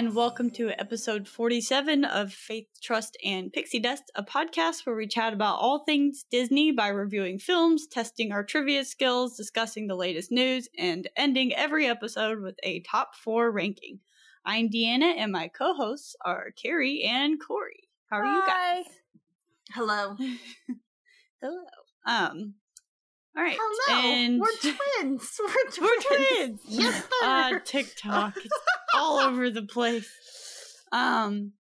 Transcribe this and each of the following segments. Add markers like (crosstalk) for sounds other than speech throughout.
and welcome to episode 47 of Faith, Trust, and Pixie Dust, a podcast where we chat about all things Disney by reviewing films, testing our trivia skills, discussing the latest news, and ending every episode with a top four ranking. I'm Deanna, and my co hosts are Carrie and Corey. How are you guys? Hello. (laughs) Hello. Um, all right. Hello. And We're (laughs) twins. We're twins. We're twins. Yes, uh, sir. TikTok. It's (laughs) all over the place. Um,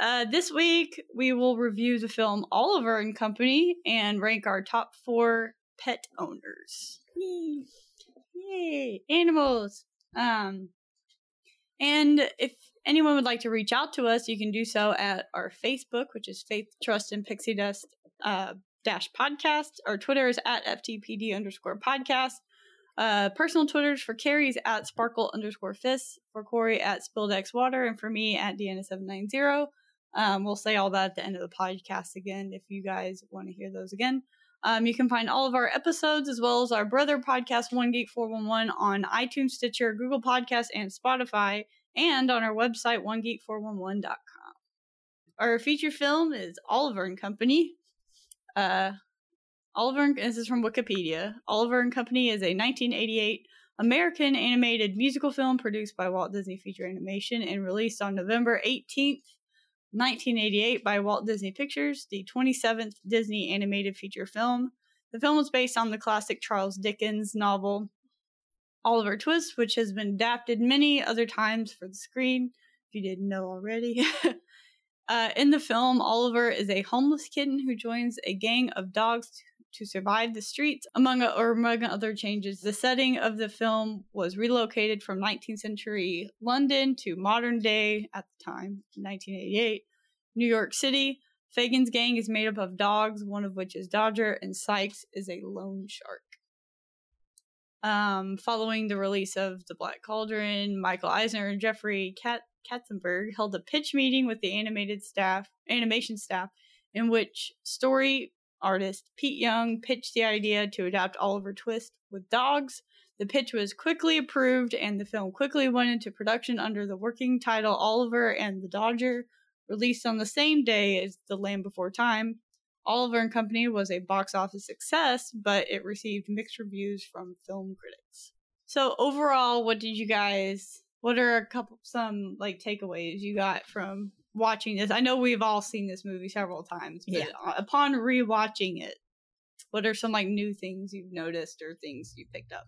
uh, this week we will review the film Oliver and Company and rank our top four pet owners. Yay! Yay! Animals. Um, and if anyone would like to reach out to us, you can do so at our Facebook, which is Faith, Trust, and Pixie Dust uh, dash podcast. Our Twitter is at FTPD underscore podcast. Uh, personal Twitters for Carrie's at sparkle underscore fists, for Corey at spilled X water, and for me at Deanna790. Um, we'll say all that at the end of the podcast again if you guys want to hear those again. Um, you can find all of our episodes as well as our brother podcast, One Geek 411, on iTunes, Stitcher, Google Podcasts, and Spotify, and on our website, onegeek411.com. Our feature film is Oliver and Company. Uh, Oliver and this is from Wikipedia. Oliver and Company is a 1988 American animated musical film produced by Walt Disney Feature Animation and released on November 18th, 1988 by Walt Disney Pictures, the 27th Disney animated feature film. The film was based on the classic Charles Dickens novel Oliver Twist, which has been adapted many other times for the screen, if you didn't know already. (laughs) uh, in the film, Oliver is a homeless kitten who joins a gang of dogs to survive the streets. Among or among other changes, the setting of the film was relocated from 19th century London to modern day at the time, 1988, New York City. Fagin's gang is made up of dogs, one of which is Dodger, and Sykes is a loan shark. Um, following the release of The Black Cauldron, Michael Eisner and Jeffrey Kat- Katzenberg held a pitch meeting with the animated staff, animation staff, in which story artist Pete Young pitched the idea to adapt Oliver Twist with dogs. The pitch was quickly approved, and the film quickly went into production under the working title Oliver and the Dodger, released on the same day as The Land Before Time. Oliver and Company was a box office success, but it received mixed reviews from film critics. So overall, what did you guys what are a couple some like takeaways you got from watching this? I know we've all seen this movie several times, but Yeah. uh, upon rewatching it, what are some like new things you've noticed or things you picked up?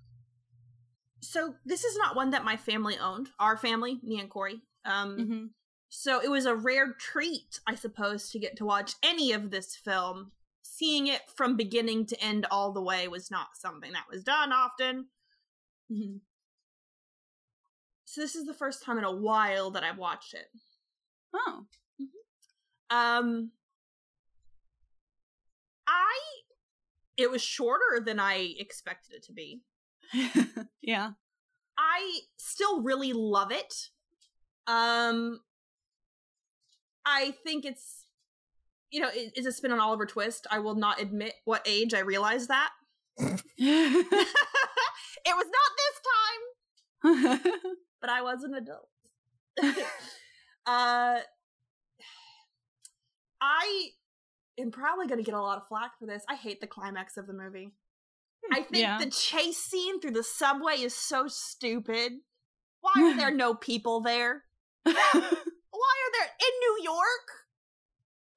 So this is not one that my family owned. Our family, me and Corey. Um, Mm-hmm. so it was a rare treat, I suppose, to get to watch any of this film. Seeing it from beginning to end all the way was not something that was done often. Mm-hmm. So this is the first time in a while that I've watched it. Oh, Um I it was shorter than I expected it to be. (laughs) yeah. I still really love it. Um I think it's you know, it, it's a spin on Oliver Twist. I will not admit what age I realized that. (laughs) (laughs) it was not this time, but I was an adult. (laughs) (laughs) uh I am probably going to get a lot of flack for this. I hate the climax of the movie. I think Yeah. the chase scene through the subway is so stupid. Why are (laughs) there no people there? Why are there in New York?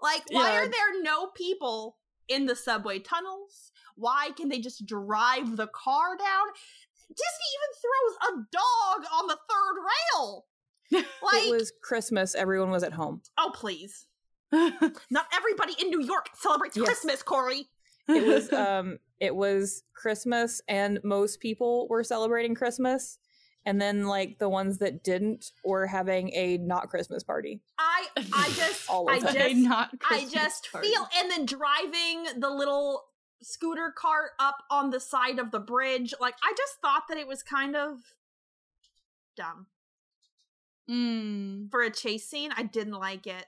Like, why Yeah. are there no people in the subway tunnels? Why can they just drive the car down? Disney even throws a dog on the third rail. (laughs) Like, it was Christmas. Everyone was at home. oh please! Not everybody in New York celebrates Yes. Christmas, Corey. It was (laughs) um it was Christmas and most people were celebrating Christmas. And then like the ones that didn't were having a not Christmas party. I, I (laughs) just, All I just, not I just party. feel, and then driving the little scooter cart up on the side of the bridge. Like, I just thought that it was kind of dumb Mm. for a chase scene. I didn't like it.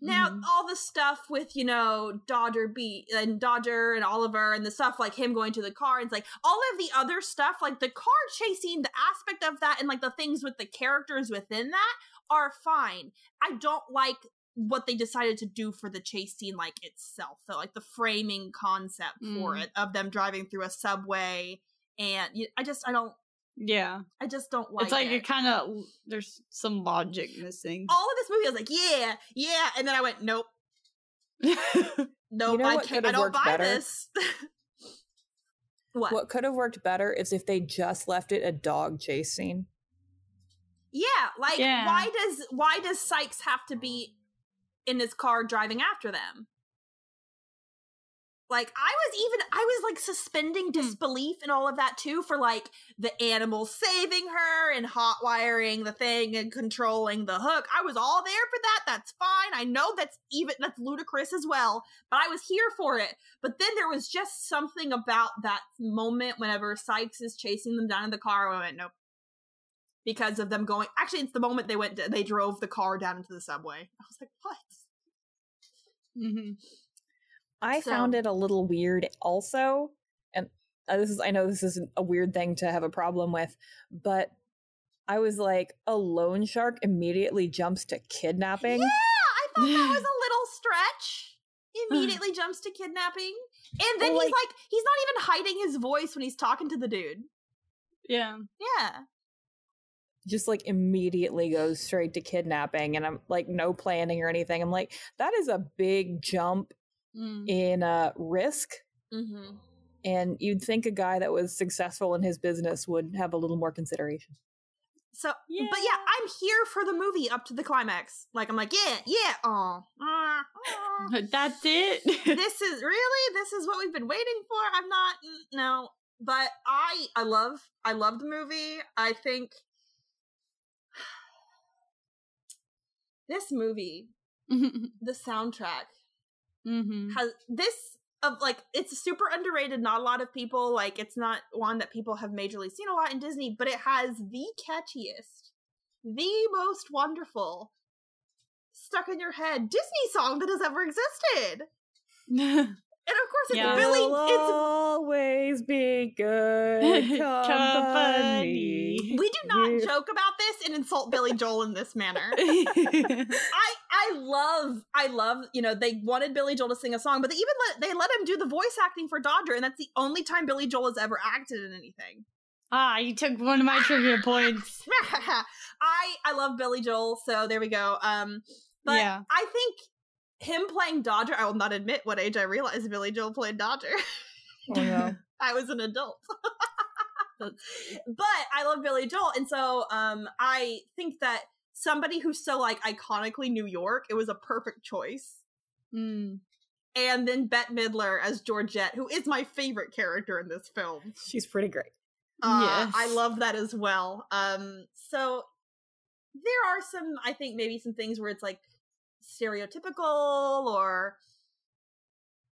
Now, Mhm. all the stuff with, you know, Dodger beat and Dodger and Oliver and the stuff like him going to the car, it's like all of the other stuff, like the car chasing, the aspect of that, and like the things with the characters within that are fine. I don't like what they decided to do for the chase scene like itself so like the framing concept for Mm. it of them driving through a subway and I just i don't Yeah. i just don't like it's like it. it kind of there's some logic missing. all of this movie i was like yeah yeah and then i went nope (laughs) nope know i can't i don't buy better? this (laughs) what? What could have worked better is if they just left it a dog chase scene. yeah like Yeah. why does why does sykes have to be in his car driving after them. Like i was even i was like suspending hmm. disbelief and all of that too for like the animal saving her and hot wiring the thing and controlling the hook. I was all there for that. That's fine. I know that's even that's ludicrous as well but i was here for it. But then there was just something about that moment whenever sykes is chasing them down in the car i went nope. Because of them going actually it's the moment they went they drove the car down into the subway. I was like what hmm I So- found it a little weird also. And uh, this is I know this is a weird thing to have a problem with, but I was like a loan shark immediately jumps to kidnapping. Yeah, I thought that was (sighs) a little stretch. (sighs) Immediately jumps to kidnapping. And then Well, he's like- like, he's not even hiding his voice when he's talking to the dude. Yeah. Yeah. Just like immediately goes straight to kidnapping and I'm like no planning or anything. I'm like that is a big jump Mm. in uh risk Mm-hmm. and you'd think a guy that was successful in his business would have a little more consideration. So, but Yeah. yeah, I'm here for the movie up to the climax. Like, I'm like, yeah, yeah, oh, That's it. (laughs) this is really this is what we've been waiting for. I'm not, no, but I, I love, I love the movie. I think (sighs) this movie, (laughs) the soundtrack hmm has this of like it's super underrated not a lot of people like it's not one that people have majorly seen a lot in disney but it has the catchiest the most wonderful stuck in your head disney song that has ever existed (laughs) and of course it's Yeah. billy Will it's always be good (laughs) company. Company. we do not Yeah. joke about this and insult billy joel in this manner (laughs) I I love I love you know they wanted Billy Joel to sing a song, but they even let they let him do the voice acting for Dodger, and that's the only time Billy Joel has ever acted in anything. ah, you took one of my trivia (laughs) points. I I love Billy Joel, so there we go. Um, but Yeah. I think him playing Dodger. I will not admit what age I realized Billy Joel played Dodger. Oh, no. (laughs) I was an adult. (laughs) But I love Billy Joel, and so um, I think that somebody who's so like iconically New York, it was a perfect choice. Mm. and then Bette Midler as Georgette, who is my favorite character in this film. She's pretty great. Uh, Yes. I love that as well. Um, so there are some, I think, maybe some things where it's like stereotypical or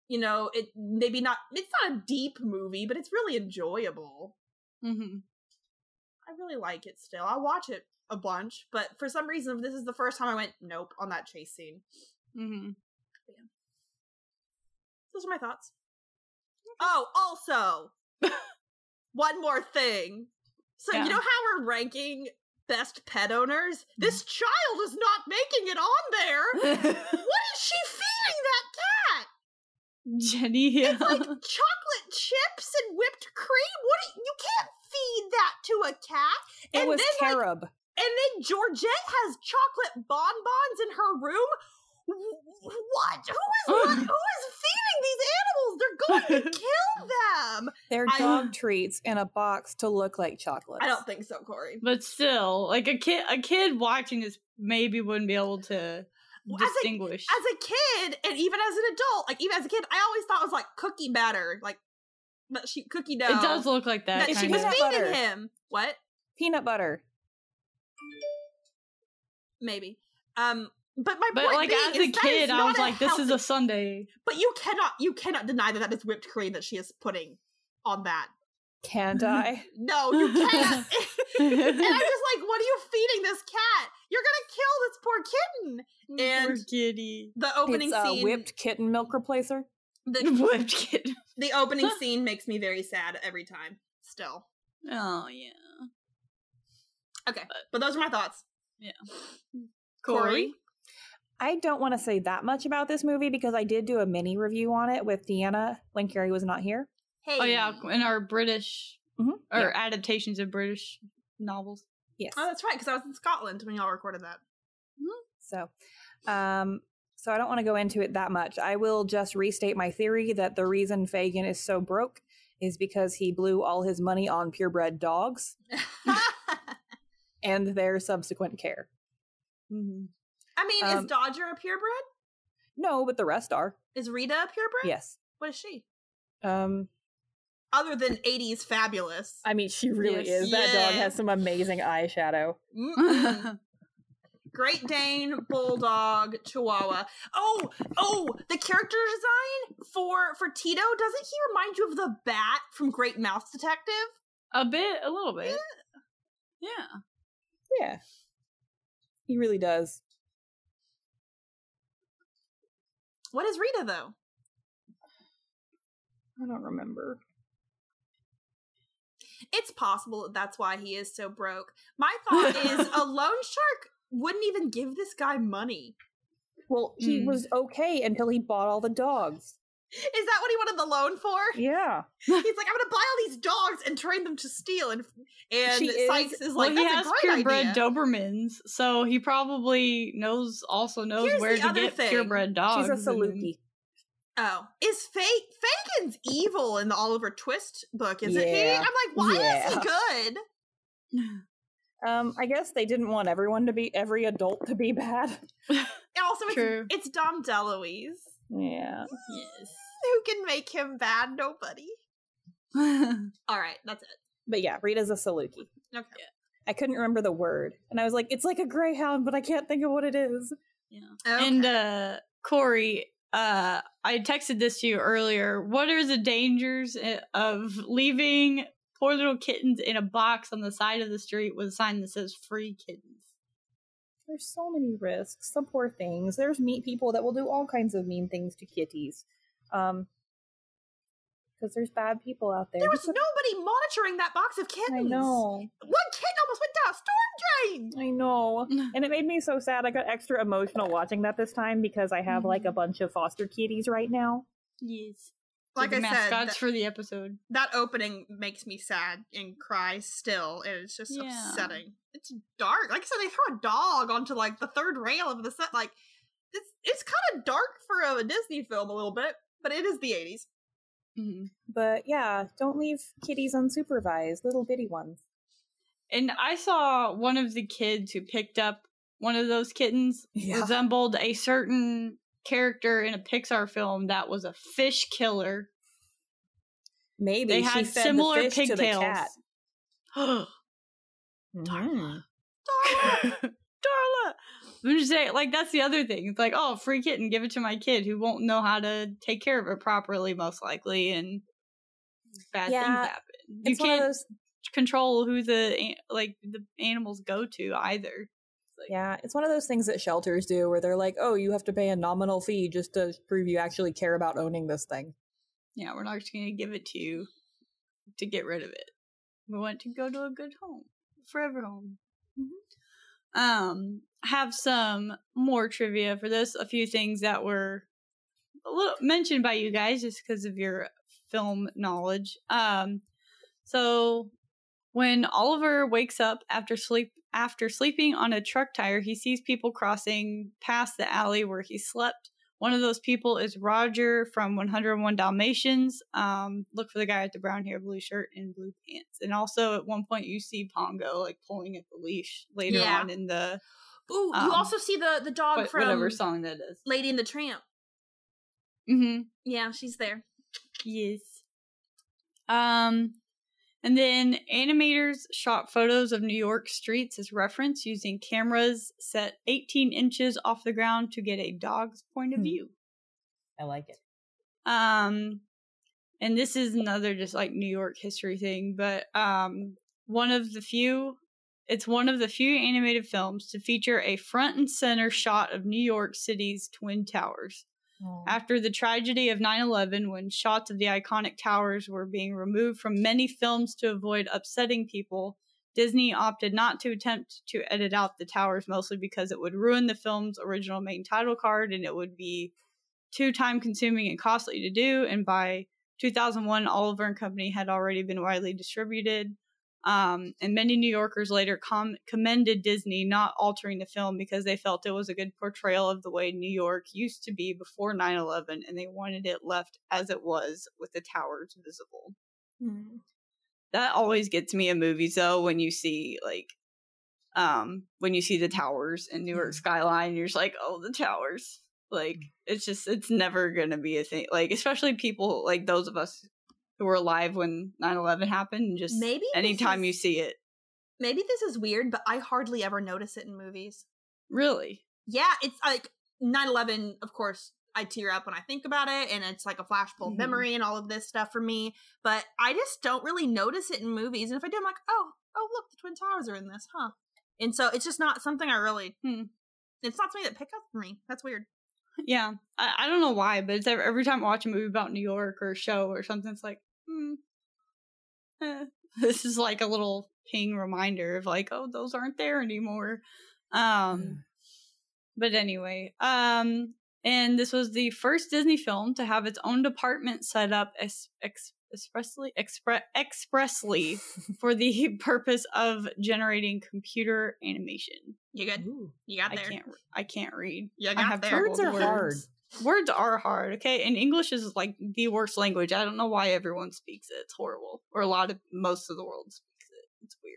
you know it maybe not it's not a deep movie but it's really enjoyable. Hmm i really like it still. I'll watch it a bunch but for some reason this is the first time i went nope on that chase scene. Hmm Those are my thoughts. Oh, also, (laughs) one more thing. So Yeah. you know how we're ranking best pet owners? Mm. This child is not making it on there. (laughs) What is she feeding that cat? Jenny, yeah. It's like chocolate chips and whipped cream. What? you, you can't feed that to a cat. It And was then, like. And then Georgette has chocolate bonbons in her room. Wh- What? Who is what? (laughs) Who is feeding these animals? They're going to (laughs) kill them. They're I- dog treats in a box to look like chocolate. I don't think so, Corey. but still, like a kid, a kid watching this maybe wouldn't be able to Well, as a- distinguish. As a kid, and even as an adult, like even as a kid, I always thought it was like cookie batter, like but she cookie dough. it does look like that. that she was feeding butter. him. What? Peanut butter. Maybe. Um, but my But point like being as a kid, I was like, "This is a sundae." But you cannot, you cannot deny that that is whipped cream that she is putting on that. Can't I? No, you can't. (laughs) (laughs) and I'm just like, what are you feeding this cat? You're gonna kill this poor kitten. Poor And- kitty, The opening it's a scene, whipped kitten milk replacer. the, (laughs) whipped kid. the opening scene makes me very sad every time. Still, Oh yeah. okay. But those are my thoughts. Yeah. Corey. I don't want to say that much about this movie because I did do a mini review on it with Deanna when Carrie was not here. Hey. Oh yeah, in our British Mhm, or yeah. adaptations of British novels. Yes. Oh, that's right, because I was in Scotland when y'all recorded that. So, um, so I don't want to go into it that much. I will just restate my theory that the reason Fagin is so broke is because he blew all his money on purebred dogs (laughs) and their subsequent care. Mm-hmm. I mean, Um, is Dodger a purebred? No, but the rest are. Is Rita a purebred? Yes. What is she? Um, Other than (laughs) 80s fabulous. I mean, she really Yes. is. That dog has some amazing eyeshadow. (laughs) Great Dane, Bulldog, Chihuahua. Oh, oh, the character design for for Tito doesn't he remind you of the bat from Great Mouse Detective? a bit, a little bit. Yeah. Yeah. He really does. What is Rita though? I don't remember. It's possible that that's why he is so broke. My thought (laughs) is a loan shark wouldn't even give this guy money. Well, he Mm. was okay until he bought all the dogs. Is that what he wanted the loan for? Yeah. He's like, I'm gonna buy all these dogs and train them to steal. And and She is- Sykes is well, like, he that's has a great purebred idea. Dobermans, so he probably knows also knows Here's where to get thing. purebred dogs. She's a Saluki. Oh, is Fake Fagin's evil in the Oliver Twist book? Is it he? I'm like, why is he good? (sighs) Um, I guess they didn't want everyone to be every adult to be bad. (laughs) Also, it's, True. it's Dom DeLuise. Yeah. Who can make him bad? Nobody. (laughs) All right, that's it. But yeah, Rita's a Saluki. Okay. I couldn't remember the word. And I was like, it's like a greyhound, but I can't think of what it is. yeah. Okay. And uh Corey, uh I texted this to you earlier. What are the dangers of leaving poor little kittens in a box on the side of the street with a sign that says free kittens? There's so many risks. Some poor things. There's meat people that will do all kinds of mean things to kitties. Um, because there's bad people out there. there was Just- nobody monitoring that box of kittens. I know. One kitten almost went down a storm drain. I know. (laughs) And it made me so sad. I got extra emotional watching that this time because I have like a bunch of foster kitties right now. Yes. Like the I said, mascots that, for the episode. that opening makes me sad and cry still, and it's just Yeah. upsetting. It's dark. Like I said, they throw a dog onto like the third rail of the set. Like it's it's kind of dark for a Disney film a little bit, but it is the eighties. hmm But yeah, don't leave kitties unsupervised, little bitty ones. And I saw one of the kids who picked up one of those kittens resembled a certain character in a Pixar film that was a fish killer. Maybe They she had fed similar the fish to the pigtails. cat. (gasps) Darla. Mhm. Darla. I'm just saying, like that's the other thing. It's like, oh, free kitten, give it to my kid who won't know how to take care of it properly, most likely, and bad Yeah, things happen. You It's one of can't those. control who the like the animals go to either. Yeah, it's one of those things that shelters do, where they're like, "Oh, you have to pay a nominal fee just to prove you actually care about owning this thing." Yeah, we're not just going to give it to you to get rid of it. We want to go to a good home, forever home. Um, have some more trivia for this. A few things that were a little mentioned by you guys just because of your film knowledge. Um, so when Oliver wakes up after sleep after sleeping on a truck tire, he sees people crossing past the alley where he slept. One of those people is Roger from 101 Dalmatians. Um, look for the guy with the brown hair, blue shirt, and blue pants. And also, at one point, you see Pongo like pulling at the leash later Yeah. on in the Ooh, Um, you also see the the dog from whatever song that is. Lady and the Tramp. Mm-hmm. Yeah, she's there. Yes. Um, and then animators shot photos of New York streets as reference using cameras set 18 inches off the ground to get a dog's point of Hmm. view. I like it. Um, and this is another just like New York history thing, but um, one of the few, it's one of the few animated films to feature a front and center shot of New York City's Twin Towers. Oh. After the tragedy of 9 11, when shots of the iconic towers were being removed from many films to avoid upsetting people, Disney opted not to attempt to edit out the towers mostly because it would ruin the film's original main title card and it would be too time consuming and costly to do. And by 2001, Oliver and Company had already been widely distributed. Um, and many New Yorkers later com- commended Disney not altering the film because they felt it was a good portrayal of the way New York used to be before 9 11 and they wanted it left as it was with the towers visible. Hmm. That always gets me in movies though when you see like um when you see the towers in New York Mhm. skyline you're just like oh the towers like it's just it's never gonna be a thing like especially people like those of us who were alive when 9-11 happened and just Maybe anytime you see it Maybe this is weird, but I hardly ever notice it in movies. really Yeah, it's like 9/11. Of course, I tear up when I think about it, and it's like a flashbulb Mhm. memory and all of this stuff for me. But I just don't really notice it in movies. And if I do, I'm like, oh, oh, look, the Twin Towers are in this, huh? And so it's just not something I really. Hmm. It's not something that pick up for me. That's weird. yeah I, I don't know why but it's every, every time I watch a movie about New York or a show or something it's like hmm eh. (laughs) this is like a little ping reminder of like oh those aren't there anymore um but anyway um and this was the first disney film to have its own department set up es- ex- expressly expre- expressly (laughs) for the (laughs) purpose of generating computer animation You good? Ooh. You got i there. can't i can't read You I got have there. trouble Words with are hard. Words are hard okay? And english is like the worst language. I don't know why everyone speaks it. It's horrible. Or a lot of most of the world speaks it. It's weird.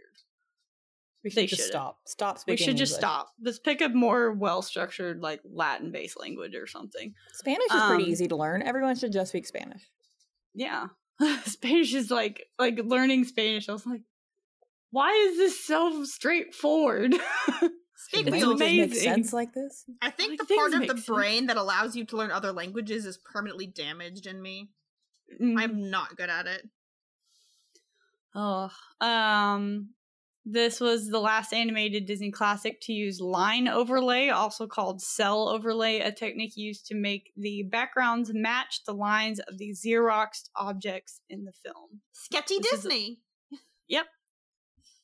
We They should just should've. stop. Stop speaking. we should just stop. Let's pick a more well-structured like latin-based language or something. Spanish is pretty Um, easy to learn. Everyone should just speak Spanish. yeah. (laughs) Spanish is like like learning spanish. I was like why is this so straightforward (laughs) Speak It's the make sense like this. I think Like, the part of make the sense. brain that allows you to learn other languages is permanently damaged in me. Mm. I'm not good at it. Oh, um, this was the last animated Disney classic to use line overlay, also called cel overlay, a technique used to make the backgrounds match the lines of the Xeroxed objects in the film. Sketchy This is a- Disney.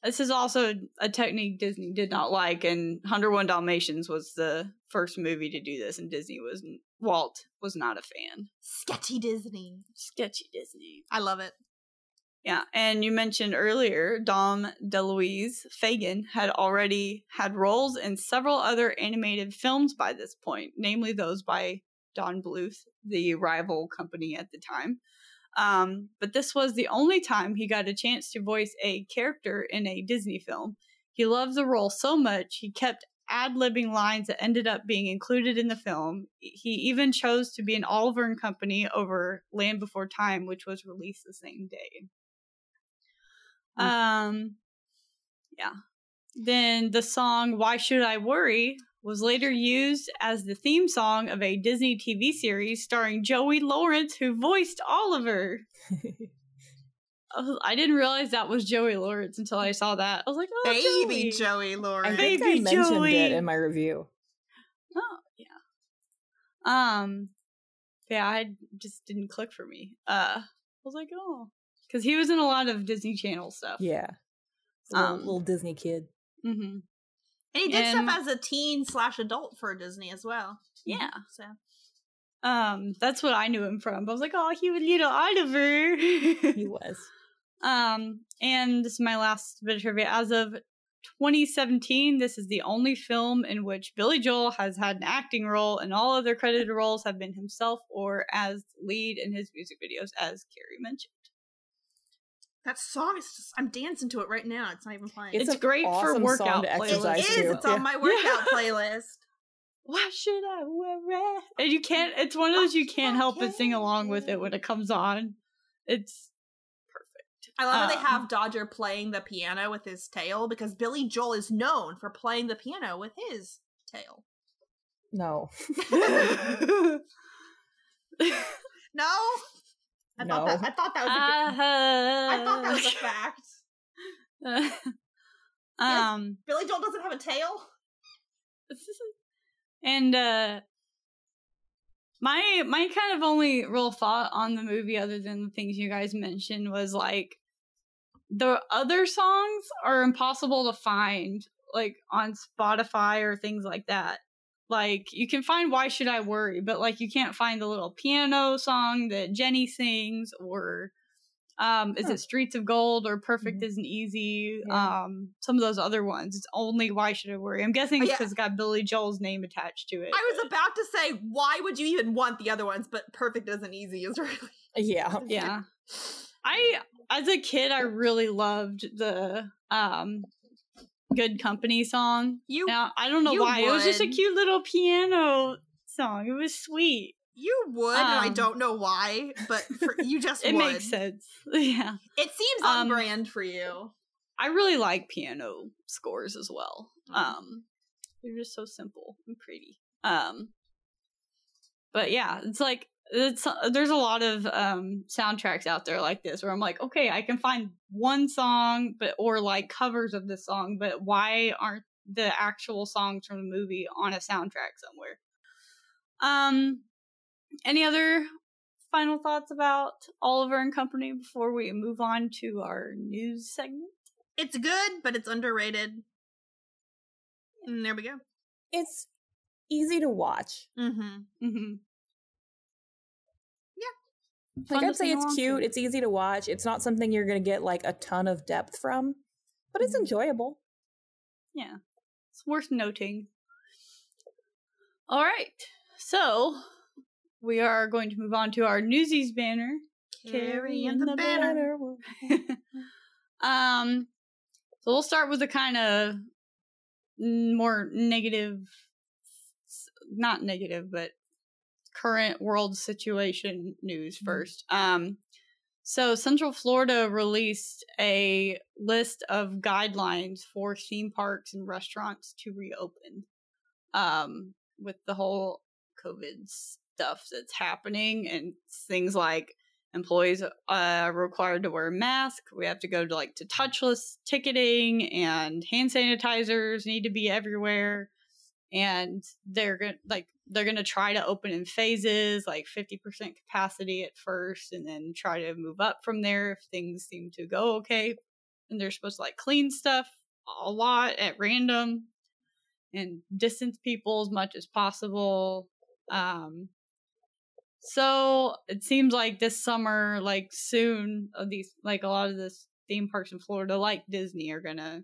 This is also a technique Disney did not like, and 101 Dalmatians was the first movie to do this, and Disney was Walt was not a fan. Sketchy Disney. Sketchy Disney. I love it. Yeah, and you mentioned earlier Dom DeLuise Fagin had already had roles in several other animated films by this point, namely those by Don Bluth, the rival company at the time. Um, but this was the only time he got a chance to voice a character in a Disney film. He loved the role so much he kept ad libbing lines that ended up being included in the film. He even chose to be in Oliver and Company over Land Before Time, which was released the same day. Mm. Um, yeah. Then the song "Why Should I Worry" was later used as the theme song of a Disney TV series starring Joey Lawrence, who voiced Oliver. (laughs) I, didn't realize that was Joey Lawrence until I saw that. I was like, "Oh, Baby Joey. Joey I Lawrence. think I mentioned Joey. it in my review. Oh, yeah. Um, yeah, I just didn't click for me. Uh, I was like, oh, because he was in a lot of Disney Channel stuff. Yeah. It's little, Um, little Disney kid. Mm-hmm. And he did And- stuff as a teen slash adult for Disney as well. Yeah. So Um, that's what I knew him from. I was like, oh, he was little Oliver. (laughs) He was. um, and this is my last bit of trivia. As of 2017, this is the only film in which Billy Joel has had an acting role, and all other credited roles have been himself or as lead in his music videos, as Carrie mentioned. That song is just I'm dancing to it right now. It's not even playing. It's an great for workout song to playlists. it exercise to. It's on my workout (laughs) playlist. Why should I worry? And you can't. It's one of those you can't help but sing along with it when it comes on. It's perfect. I love how they Um, have Dodger playing the piano with his tail because Billy Joel is known for playing the piano with his tail. No. (laughs) (laughs) No, I thought that. I thought that was. A, I I thought that was a fact. (laughs) um, Billy Joel doesn't have a tail. (laughs) and uh, my my kind of only real thought on the movie, other than the things you guys mentioned, was like the other songs are impossible to find like on Spotify or things like that. Like you can find Why Should I Worry, but like you can't find the little piano song that Jenny sings or um is it Streets of Gold or Perfect Mhm. Isn't Easy? Yeah. Um some of those other ones. It's only Why Should I Worry. I'm guessing it's Yeah. because it's got Billy Joel's name attached to it. I was about to say, why would you even want the other ones? But perfect isn't easy. Is (laughs) really Yeah. yeah. I as a kid I really loved the um Good Company song. you. Now I don't know why. It was just a cute little piano song. It was sweet. You would, and I Um, don't know why, but for, you just (laughs) It would. makes sense. (laughs) Yeah. It seems Um, on brand for you. I really like piano scores as well. Mm. Um they're just so simple and pretty. Um but yeah, it's like it's there's a lot of um soundtracks out there like this where I'm like, okay, I can find one song but or like covers of this song, but why aren't the actual songs from the movie on a soundtrack somewhere? Um any other final thoughts about Oliver and Company before we move on to our news segment? It's good, but it's underrated. And there we go. It's easy to watch. Mm-hmm. Mm-hmm. Like I'd say it's cute, it's easy to watch. It's not something you're gonna get like a ton of depth from, but it's Mhm. enjoyable. Yeah, it's worth noting. All right, so we are going to move on to our Newsies banner. Carrying the banner. (laughs) um, so we'll start with the kind of more negative, not negative, but current world situation news Mhm. first. Um, so Central Florida released a list of guidelines for theme parks and restaurants to reopen. Um, with the whole COVID stuff that's happening and things like employees are required to wear a mask. We have to go to like to touchless ticketing and hand sanitizers need to be everywhere. And they're gonna like they're gonna try to open in phases, like fifty percent capacity at first, and then try to move up from there if things seem to go okay. And they're supposed to like clean stuff a lot at random and distance people as much as possible. Um, so it seems like this summer, like soon, of these like a lot of this theme parks in Florida, like Disney, are gonna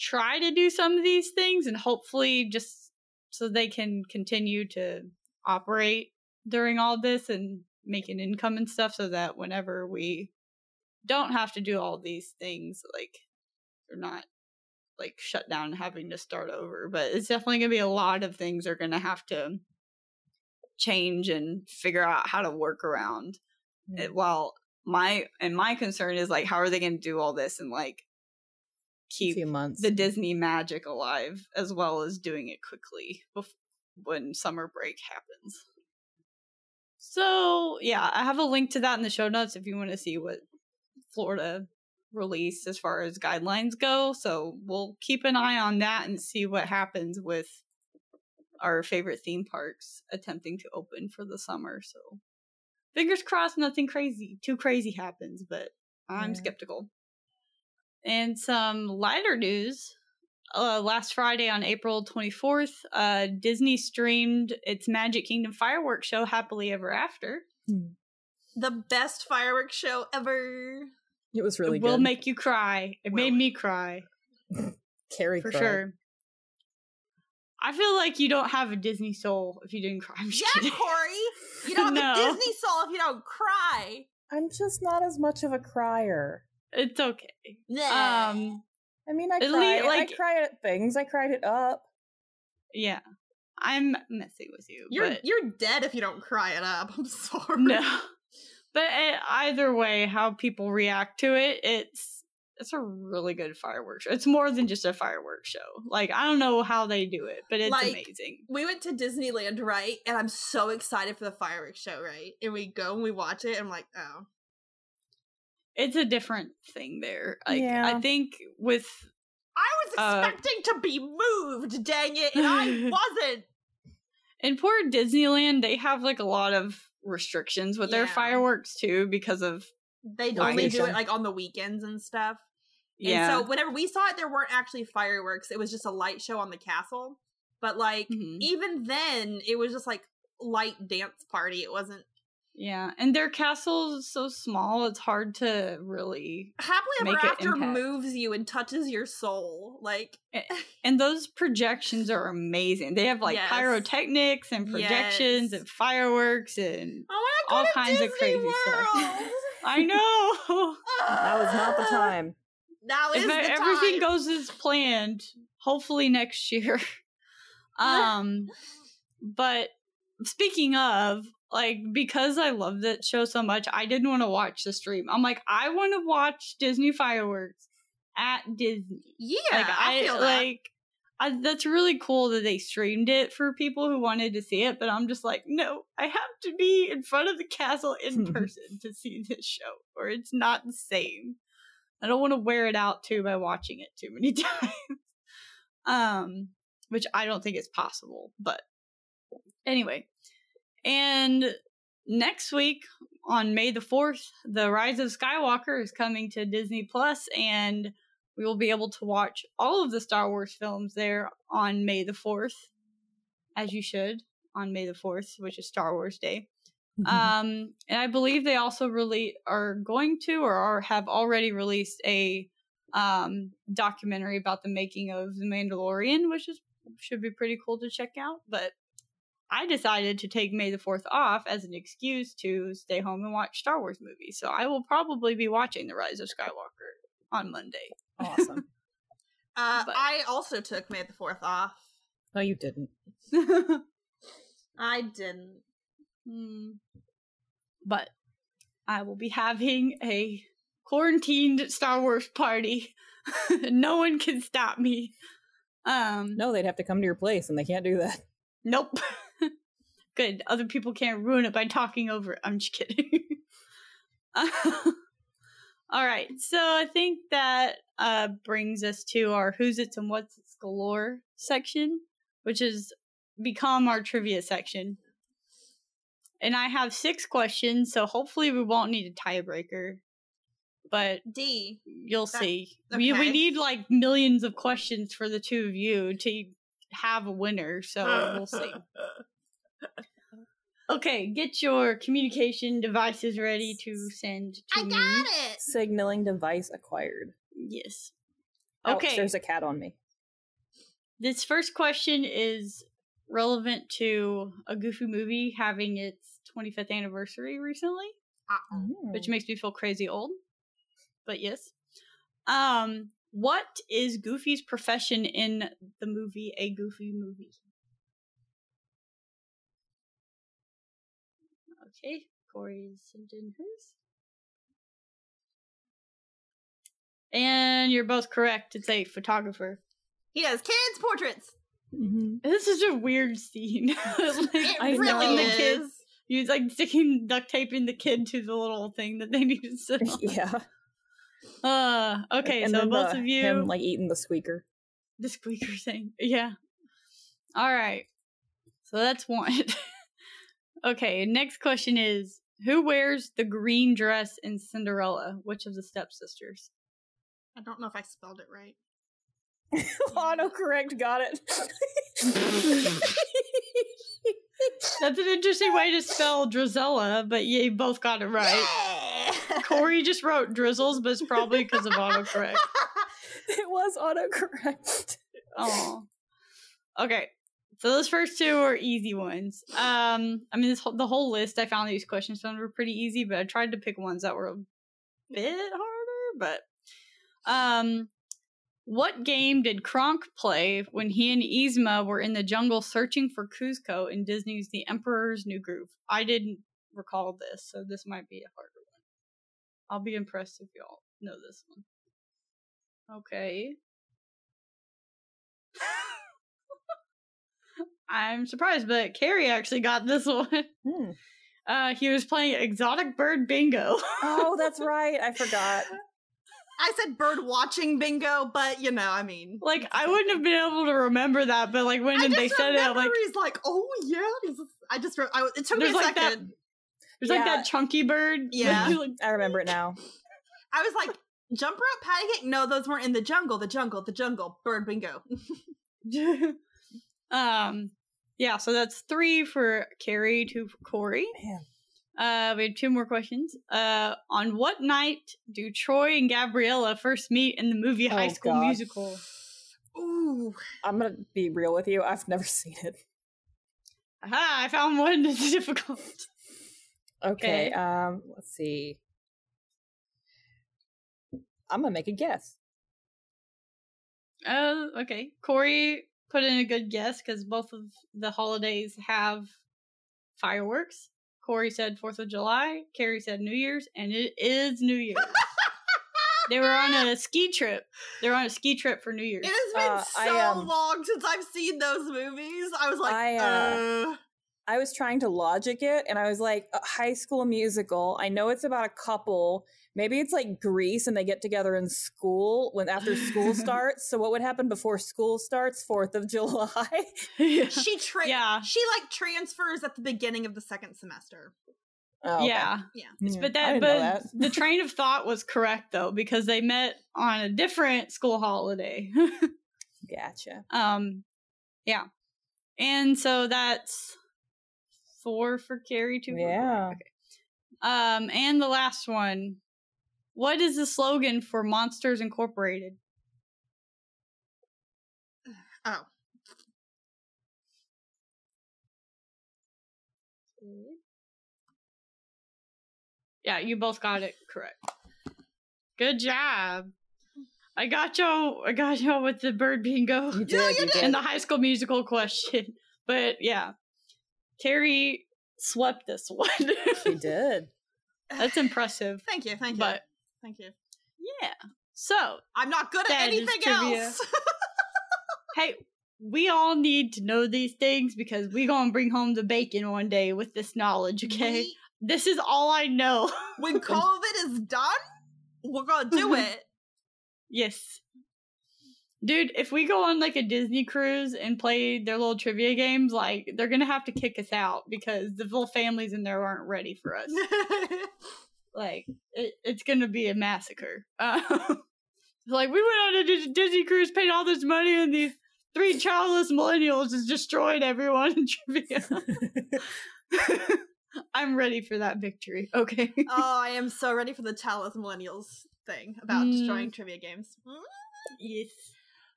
try to do some of these things, and hopefully just so they can continue to operate during all this and make an income and stuff, so that whenever we don't have to do all these things, like they're not like shut down and having to start over. But it's definitely gonna be a lot of things are gonna have to change and figure out how to work around Yeah. it. Well, my and my concern is like, how are they gonna do all this and like keep few months. the Disney magic alive as well as doing it quickly bef- when summer break happens. So, yeah, I have a link to that in the show notes if you want to see what Florida released as far as guidelines go. So, we'll keep an eye on that and see what happens with our favorite theme parks attempting to open for the summer. So, fingers crossed nothing crazy, too crazy happens, but I'm Yeah. skeptical. And some lighter news. Uh, last Friday on April 24th, uh, Disney streamed its Magic Kingdom fireworks show Happily Ever After. The best fireworks show ever. It was really it will make you cry. It made Will. me cry (laughs) Carrie for cried. sure. I feel like you don't have a Disney soul if you didn't cry. I'm just Yeah, kidding. Corey. (laughs) You don't have No. a Disney soul if you don't cry. I'm just not as much of a crier. It's okay. Nah. Um, I mean, I cry. lea- like- I cry at things. I cried it up. yeah, I'm messing with you. you're but you're dead if you don't cry it up. (laughs) I'm sorry. no. But uh, either way, how people react to it, it's it's a really good fireworks show. It's more than just a fireworks show. Like I don't know how they do it, but it's Like- amazing. We went to Disneyland, right? And I'm so excited for the fireworks show, right? And we go and we watch it. And I'm like, oh, It's a different thing there. Like Yeah. I think with I was Uh, expecting to be moved, dang it, and I (laughs) wasn't. in poor Disneyland, they have like a lot of restrictions with their fireworks too because of they only do it like on the weekends and stuff. Yeah. And so whenever we saw it, there weren't actually fireworks. It was just a light show on the castle. But like Mhm. even then, it was just like light dance party. It wasn't yeah. And their castle is so small, it's hard to really. happily ever Make after impact. moves you and touches your soul. Like (laughs) And those projections are amazing. They have like Yes. pyrotechnics and projections Yes. and fireworks and oh All God, kinds of Disney crazy stuff. (laughs) I know. (laughs) That was not the time. Now is if the everything time. goes as planned, hopefully next year. um but speaking of like because I love that show so much, I didn't want to watch the stream. I'm like, I want to watch Disney fireworks at Disney. Yeah, like I, feel that. like I, that's really cool that they streamed it for people who wanted to see it, but I'm just like, no, I have to be in front of the castle in (laughs) person to see this show, or it's not the same. I don't want to wear it out too by watching it too many (laughs) times. um, which I don't think is possible, but anyway. And next week on May the 4th, The Rise of Skywalker is coming to Disney Plus and we will be able to watch all of the Star Wars films there on May the 4th, as you should on May the 4th, which is Star Wars Day. Um, and I believe they also really are going to or are, have already released a um, documentary about the making of The Mandalorian, which is should be pretty cool to check out. But I decided to take May the 4th off as an excuse to stay home and watch Star Wars movies. So I will probably be watching The Rise of Skywalker on Monday. awesome. (laughs) uh, I also took May the Fourth off. No, you didn't. (laughs) I didn't. Hmm. But I will be having a quarantined Star Wars party. (laughs) no one can stop me. Um, No, they'd have to come to your place, and they can't do that. nope. Good. Other people can't ruin it by talking over it. I'm just kidding. (laughs) (laughs) All right. So I think that uh, brings us to our Who's It's and What's It's Galore section, which has become our trivia section. And I have six questions, so hopefully we won't need a tiebreaker. But D. you'll That- see. We, we need like millions of questions for the two of you to have a winner, so we'll see. (laughs) (laughs) Okay, get your communication devices ready to send to I me. got it. Signaling device acquired. Yes. Ouch, Okay. there's a cat on me. This first question is relevant to a Goofy movie having its 25th anniversary recently, Uh-uh. which makes me feel crazy old. But yes. Um, what is Goofy's profession in the movie A Goofy Movie? Okay, Corey's sent in hers. And you're both correct. It's a photographer. He does kids portraits. Mhm. This is a weird scene. (laughs) like, (laughs) It I know. really and the is. kids, he's like sticking duct taping the kid to the little thing that they need to (laughs) sit on. yeah. Uh, okay, and so then both the- of you, him like eating the squeaker. the squeaker thing. Yeah. All right. So that's one. Okay, next question is who wears the green dress in Cinderella? Which of the stepsisters? I don't know if I spelled it right. (laughs) Autocorrect got it. (laughs) That's an interesting way to spell Drizella, but you both got it right. Corey just wrote drizzles, but it's probably because of autocorrect. (laughs) it was autocorrect. Oh. Okay. So those first two are easy ones. Um, I mean, this whole, the whole list I found these questions found were pretty easy, but I tried to pick ones that were a bit harder. But um, what game did Kronk play when he and Yzma were in the jungle searching for Kuzco in Disney's The Emperor's New Groove? I didn't recall this, so this might be a harder one. I'll be impressed if y'all know this one. Okay. I'm surprised, but Carrie actually got this (laughs) one. Hmm. Uh, he was playing exotic bird bingo. Oh, that's (laughs) right. I forgot. I said bird watching bingo, but you know, I mean, like I wouldn't have been able to remember that, but like when I they just said it, I'm like, he's like, oh yeah. He's- I just, re- I, it took me a like that- second. There's like that chunky bird. Yeah. Like, I remember it now. I was like, jump rope, patty cake? No, those weren't in the jungle. The jungle, the jungle. Bird bingo. (laughs) um, yeah. So that's three for Carrie, two for Corey. Man. Uh, we have two more questions. Uh, on what night do Troy and Gabriella first meet in the movie High Oh, School God. Musical? Ooh. I'm gonna be real with you. I've never (laughs) seen it. Aha! I found one that's (laughs) difficult. Okay. Okay. Um. Let's see. I'm gonna make a guess. Uh, okay. Corey put in a good guess because both of the holidays have fireworks. Corey said Fourth of July. Carrie said New Year's, and it is New (laughs) Year's. they were on a ski trip. They were on a ski trip for New Year's. It has been Uh, I, so um, long since I've seen those movies. I was like, I, uh, uh, I was trying to logic it, and I was like, a High School Musical. I know it's about a couple. Maybe it's like Grease, and they get together in school when after school (laughs) starts. So what would happen before school starts? Fourth of July. (laughs) yeah. she tra- Yeah. she like transfers at the beginning of the second semester. Oh, okay. Yeah. Yeah. Hmm, But that but that. the (laughs) train of thought was correct though, because they met on a different school holiday. Gotcha. um yeah. And so that's four for Carrie, two for Corey. Yeah. Um, and the last one. What is the slogan for Monsters Incorporated? (sighs) Oh. Yeah, you both got it correct. Good job. I got y'all. I got y'all with the bird bingo You (laughs) did. you you did. did. and the High School Musical question. (laughs) But yeah, Carrie swept this one. She did. That's impressive. (sighs) Thank you, thank you. But thank you. yeah, so I'm not good at anything else. (laughs) hey, we all need to know these things because we gonna bring home the bacon one day with this knowledge. Okay, We- this is all I know. when (laughs) COVID is done, we're gonna do mm-hmm. it. yes, dude. If we go on like a Disney cruise and play their little trivia games, like they're gonna have to kick us out because the little families in there aren't ready for us. (laughs) like it, it's gonna be a massacre. Um, (laughs) like we went on a Disney cruise, paid all this money, and these three childless millennials just destroyed everyone in (laughs) trivia. I'm ready for that victory. Okay. oh, I am so ready for the childless Millennials thing about Mm. destroying trivia games. Yes.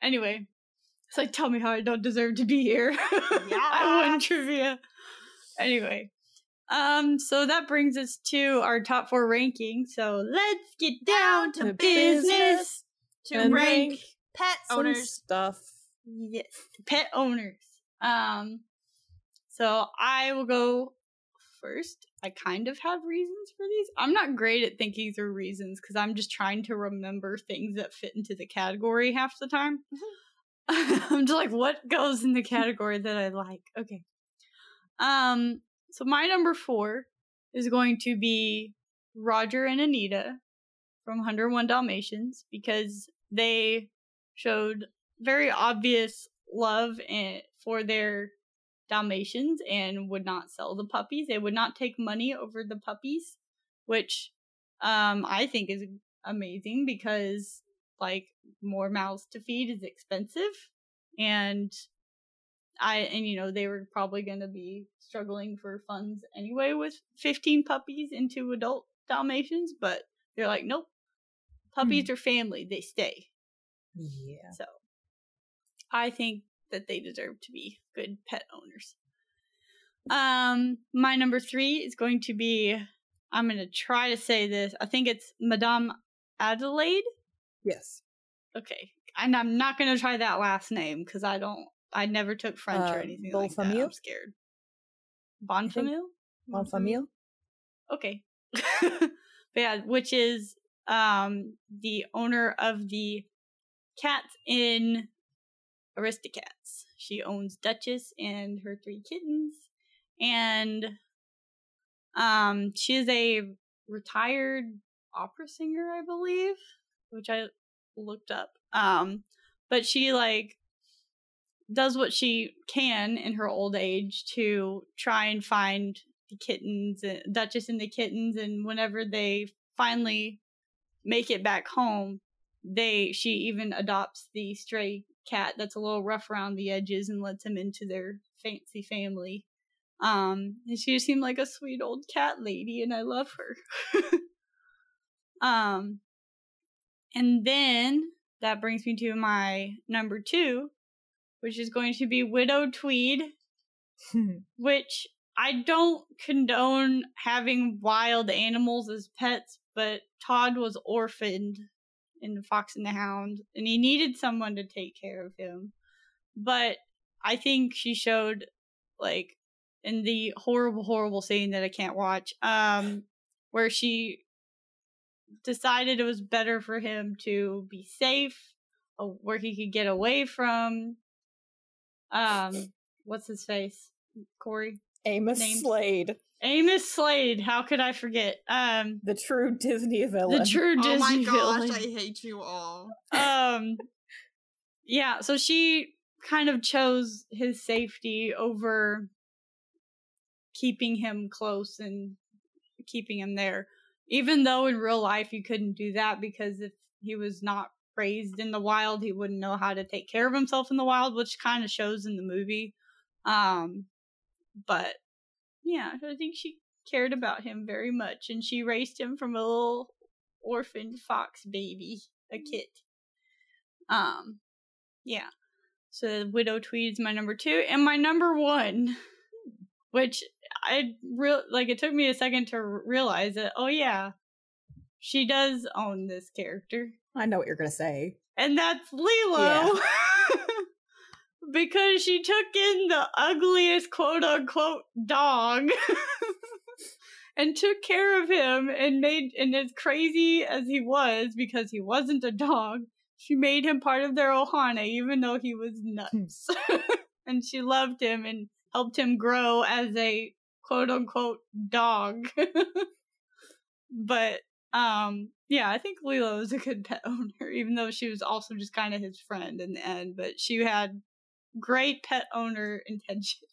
Anyway, it's like tell me how I don't deserve to be here. (laughs) I won trivia. Anyway. Um, so that brings us to our top four ranking. So let's get down to To business. business. To rank rank pet owners. stuff. Yes, pet owners. Um, so I will go first. I kind of have reasons for these. I'm not great at thinking through reasons because I'm just trying to remember things that fit into the category half the time. (laughs) I'm just like, what goes in the category that I like? Okay. Um, so my number four is going to be Roger and Anita from 101 Dalmatians because they showed very obvious love and for their Dalmatians and would not sell the puppies. They would not take money over the puppies, which um, I think is amazing because like more mouths to feed is expensive and I and you know they were probably going to be struggling for funds anyway with 15 puppies into adult Dalmatians, but they're like nope. Puppies are family, they stay. Yeah. So I think that they deserve to be good pet owners. Um, my number three is going to be I'm gonna try to say this. I think it's Madame Adelaide. Yes. Okay. And I'm not gonna try that last name because I don't I never took French or Uh, anything like that. Bonfamille? I'm scared. Bonfamille? En famille. Okay. (laughs) but yeah, which is um the owner of the cats in Aristocats. She owns Duchess and her three kittens. And um she is a retired opera singer, I believe, which I looked up. Um but she like does what she can in her old age to try and find the kittens, Duchess and the kittens, and whenever they finally make it back home, they she even adopts the stray cat that's a little rough around the edges and lets him into their fancy family. Um, and she just seemed like a sweet old cat lady, and I love her. (laughs) um, and then that brings me to my number two, which is going to be Widow Tweed, (laughs) which I don't condone having wild animals as pets, but Todd was orphaned in Fox and the Hound, and he needed someone to take care of him. But I think she showed, like, in the horrible, horrible scene that I can't watch, um, where she decided it was better for him to be safe, uh, where he could get away from, um, what's his face, Corey Amos Names. Slade, Amos Slade. How could I forget? Um, the true Disney villain. the true Disney villain. Oh my Disney gosh, villain. I hate you all. um yeah so she kind of chose his safety over keeping him close and keeping him there even though in real life you couldn't do that because if he was not raised in the wild he wouldn't know how to take care of himself in the wild which kind of shows in the movie um but yeah i think she cared about him very much and she raised him from a little orphaned fox baby a kit um, yeah. So Widow Tweed is my number two, and my number one, which I real like. It took me a second to realize that. Oh yeah, she does own this character, I know what you're gonna say. and that's Lilo. Yeah. (laughs) because she took in the ugliest quote unquote dog (laughs) and took care of him and made and as crazy as he was because he wasn't a dog she made him part of their ohana even though he was nuts. (laughs) And she loved him and helped him grow as a quote unquote dog. (laughs) But um yeah i think lilo is a good pet owner even though she was also just kind of his friend in the end but she had great pet owner intentions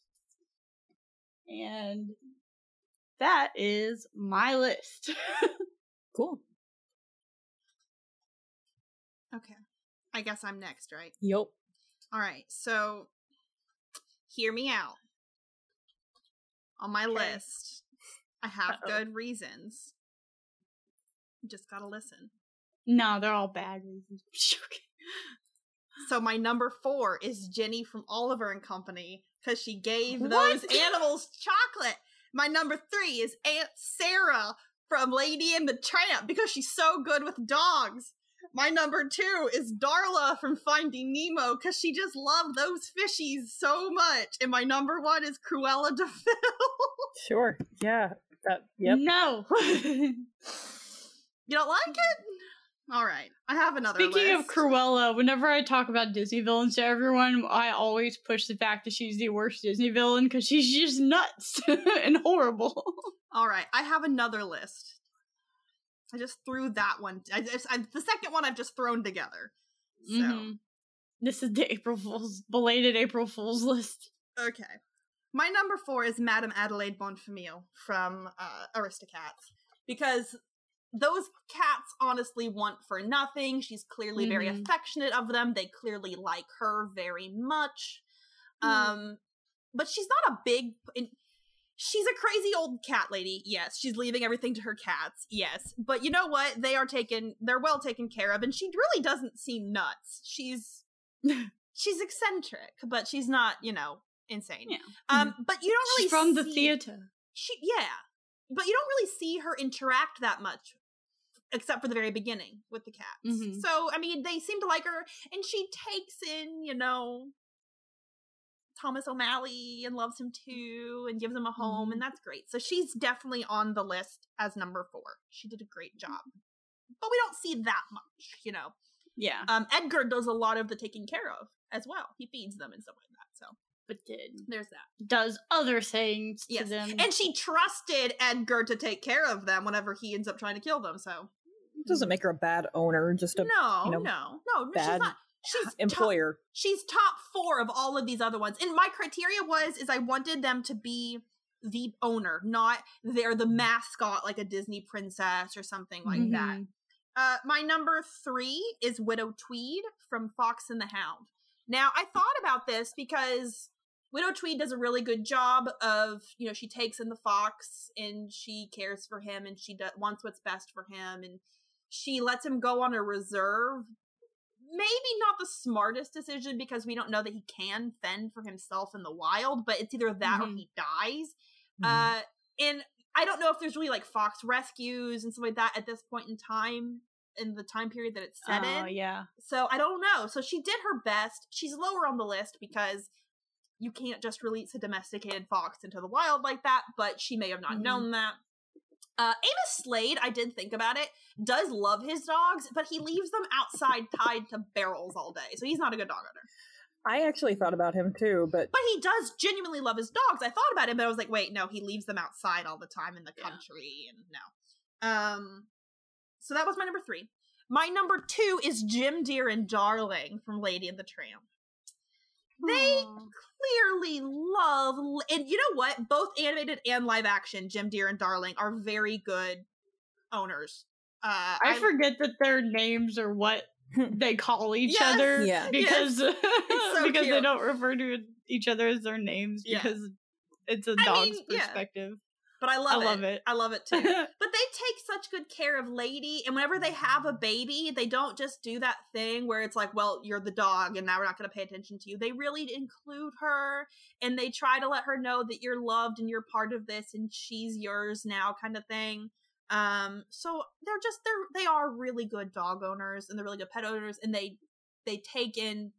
(laughs) and that is my list (laughs) Cool. Okay. I guess I'm next, right? Yup. All right. So hear me out. On my Okay. list, I have Uh-oh. good reasons. You just gotta listen. no they're all bad reasons (laughs) Joking. So my number four is Jenny from Oliver and Company because she gave What? those animals chocolate. My number three is Aunt Sarah from Lady and the Tramp because she's so good with dogs. My number two is Darla from Finding Nemo because she just loved those fishies so much. And my number one is Cruella de Vil. (laughs) Sure. Yeah. That. Yep. no (laughs) you don't like it? All right, I have another. Speaking of list. Cruella, whenever I talk about Disney villains to everyone, I always push the fact that she's the worst Disney villain because she's just nuts (laughs) and horrible. All right, I have another list. I just threw that one. I, I, the second one I've just thrown together. So Mhm. This is the April Fool's belated April Fool's list. okay, my number four is Madame Adelaide Bonfamille from uh, Aristocats because those cats honestly want for nothing. She's clearly very Mhm. affectionate of them. They clearly like her very much. Mm. Um, but she's not a big. In, she's a crazy old cat lady. Yes, she's leaving everything to her cats. Yes, but you know what? They are taken. They're well taken care of, and she really doesn't seem nuts. She's (sighs) she's eccentric, but she's not. You know, insane. Yeah. Um, but you don't really She's from the theater. she yeah but you don't really see her interact that much except for the very beginning with the cats. Mhm. so i mean they seem to like her and she takes in you know thomas o'malley and loves him too and gives him a home and that's great. So she's definitely on the list as number four. She did a great job. But we don't see that much you know. Yeah, um edgar does a lot of the taking care of as well. He feeds them and stuff like that so. But did there's that. does other things to them. And she trusted Edgar to take care of them whenever he ends up trying to kill them. So Doesn't make her a bad owner. Just a no, you know, no, no, she's bad not. She's top, employer. she's top four of all of these other ones. And my criteria was is I wanted them to be the owner, not they're the mascot like a Disney princess or something like that. Mhm. Uh, my number three is Widow Tweed from Fox and the Hound. Now, I thought about this because Widow Tweed does a really good job of, you know, she takes in the fox and she cares for him and she do- wants what's best for him and she lets him go on a reserve. Maybe not the smartest decision because we don't know that he can fend for himself in the wild, but it's either that or Mhm. he dies. Mhm. Uh, and I don't know if there's really like fox rescues and stuff like that at this point in time in the time period that it's set Oh, in. yeah. So I don't know. So she did her best. She's lower on the list because you can't just release a domesticated fox into the wild like that, but she may have not Mhm. known that. Uh, Amos Slade, I did think about it, does love his dogs, but he leaves them outside tied to barrels all day. So he's not a good dog owner. I actually thought about him too, but But he does genuinely love his dogs. I thought about him, but I was like, wait, no, he leaves them outside all the time in the Yeah. country, and no. Um, so that was my number three. My number two is Jim Dear and Darling from Lady and the Tramp. They Aw. clearly love, and you know what? Both animated and live action, Jim Dear and Darling are very good owners. Uh, I forget that their names are what (laughs) they call each Yes. other Yeah. because (laughs) (laughs) so because they don't refer to each other as their names Yeah. because it's a dog's mean, yeah. But I love, I love it. it. I love it too. (laughs) but they take such good care of Lady, and whenever they have a baby, they don't just do that thing where it's like, well, you're the dog, and now we're not going to pay attention to you. They really include her, and they try to let her know that you're loved and you're part of this, and she's yours now, kind of thing. Um, so they're just they're they are really good dog owners, and they're really good pet owners, and they they take in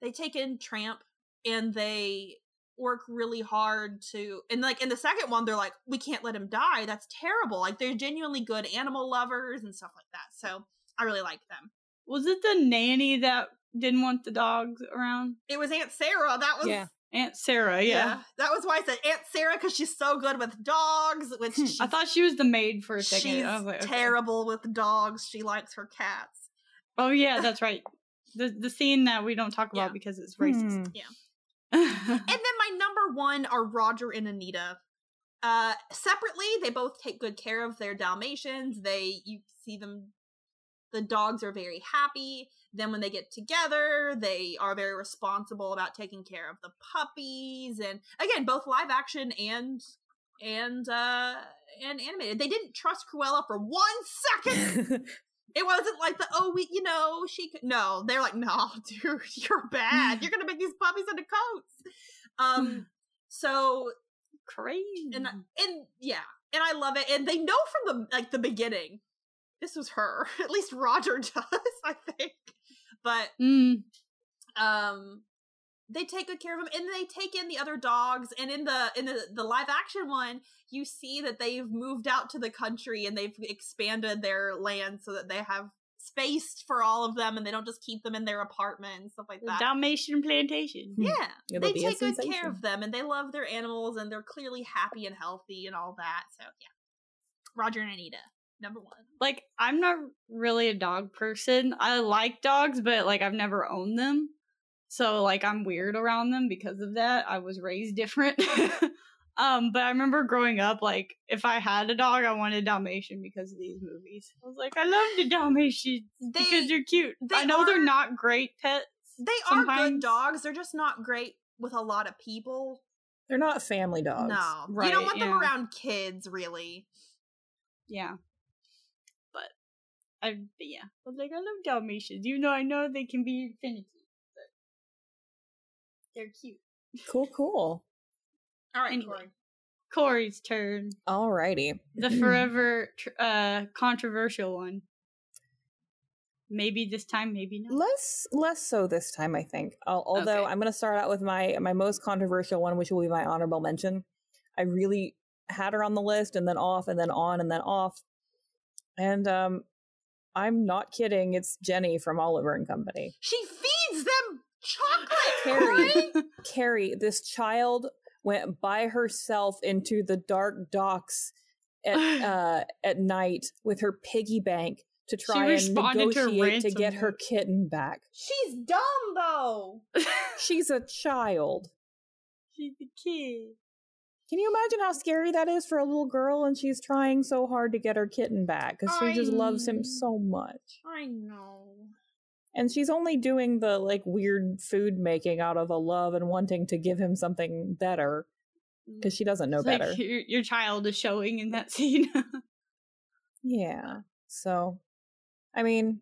they take in Tramp, and they work really hard to and like in the second one they're like we can't let him die that's terrible like they're genuinely good animal lovers and stuff like that so i really like them Was it the nanny that didn't want the dogs around? it was aunt sarah that was Yeah. Aunt Sarah, yeah. that was why i said aunt sarah because she's so good with dogs which (laughs) she's, I thought she was the maid for a second. she's I was like, okay. terrible with dogs she likes her cats Oh yeah, that's right. The the scene that we don't talk about Yeah. because it's racist. Hmm. And then my number one are Roger and Anita. Uh, separately, they both take good care of their Dalmatians. They, you see them, the dogs are very happy. Then when they get together, they are very responsible about taking care of the puppies. And again, both live action and and uh and animated. They didn't trust Cruella for one second. (laughs) It wasn't like the oh we you know she could no they're like no (laughs) dude you're bad. You're gonna make these puppies into coats. Um (sighs) so Crazy. and and yeah and I love it and they know from the like the beginning this was her. (laughs) At least Roger (laughs) does I think. But Mm, um they take good care of them and they take in the other dogs and in the in the, the live action one you see that they've moved out to the country and they've expanded their land so that they have space for all of them and they don't just keep them in their apartment and stuff like that Dalmatian plantation. yeah It'll they take good care of them and they love their animals and they're clearly happy and healthy and all that so yeah roger and anita number one Like I'm not really a dog person. I like dogs, but like I've never owned them. So like I'm weird around them because of that. I was raised different. (laughs) um, but I remember growing up, like if I had a dog, I wanted Dalmatian because of these movies. I was like, I love the Dalmatians They- because they're cute. they I know are- they're not great pets. they are good Sometimes- dogs they're just not great with a lot of people They're not family dogs. No, you don't want them around kids, really. Yeah. But I but yeah. I was like, I love Dalmatians. Even though I know they can be finicky. But they're cute. Cool, cool. All right, Anyway. Tori. Corey's turn. Alrighty. The (clears throat) forever tr- uh controversial one. Maybe this time, maybe not. less less so this time i think Al- although Okay. i'm going to start out with my my most controversial one which will be my honorable mention i really had her on the list and then off and then on and then off and um i'm not kidding it's jenny from oliver and company She feeds them chocolate, Carrie. Carrie this child went by herself into the dark docks at (sighs) uh at night with her piggy bank to try and to negotiate to, get her kitten back She's dumb though. (laughs) she's a child She's a kid. Can you imagine how scary that is for a little girl and she's trying so hard to get her kitten back because she just loves him so much. I know. And she's only doing the like weird food making out of a love and wanting to give him something better because she doesn't know It's like better. your, your child is showing in that (laughs) scene. Yeah. So, I mean,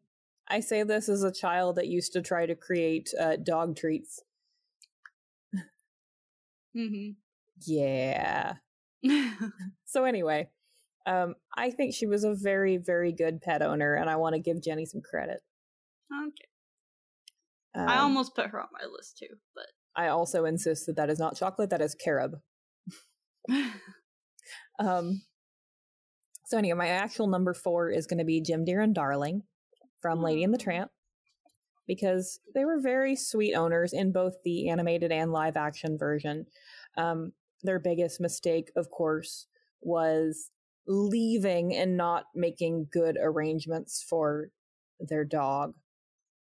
I say this as a child that used to try to create uh, dog treats. hmm Yeah. (laughs) So anyway, um, I think she was a very, very good pet owner, and I want to give Jenny some credit. Okay. Um, I almost put her on my list too, but I also insist that that is not chocolate; that is carob. (laughs) Um, so anyway, my actual number four is going to be Jim Dear and Darling from Lady and the Tramp because they were very sweet owners in both the animated and live action version. Um, their biggest mistake, of course, was leaving and not making good arrangements for their dog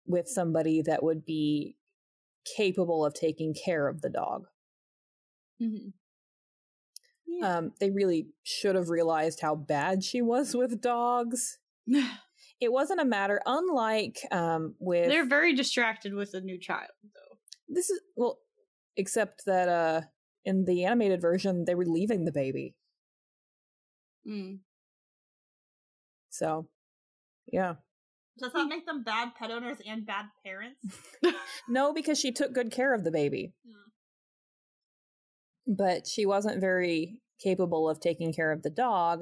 with somebody that would be capable of taking care of the dog. Mhm. Yeah. Um, they really should have realized how bad she was with dogs. (sighs) It wasn't a matter, unlike um, with They're very distracted with a new child, though. this is well, except that uh, in the animated version they were leaving the baby. Mm. So, yeah, Does that make them bad pet owners and bad parents? (laughs) no, because she took good care of the baby, Hmm. but she wasn't very capable of taking care of the dog.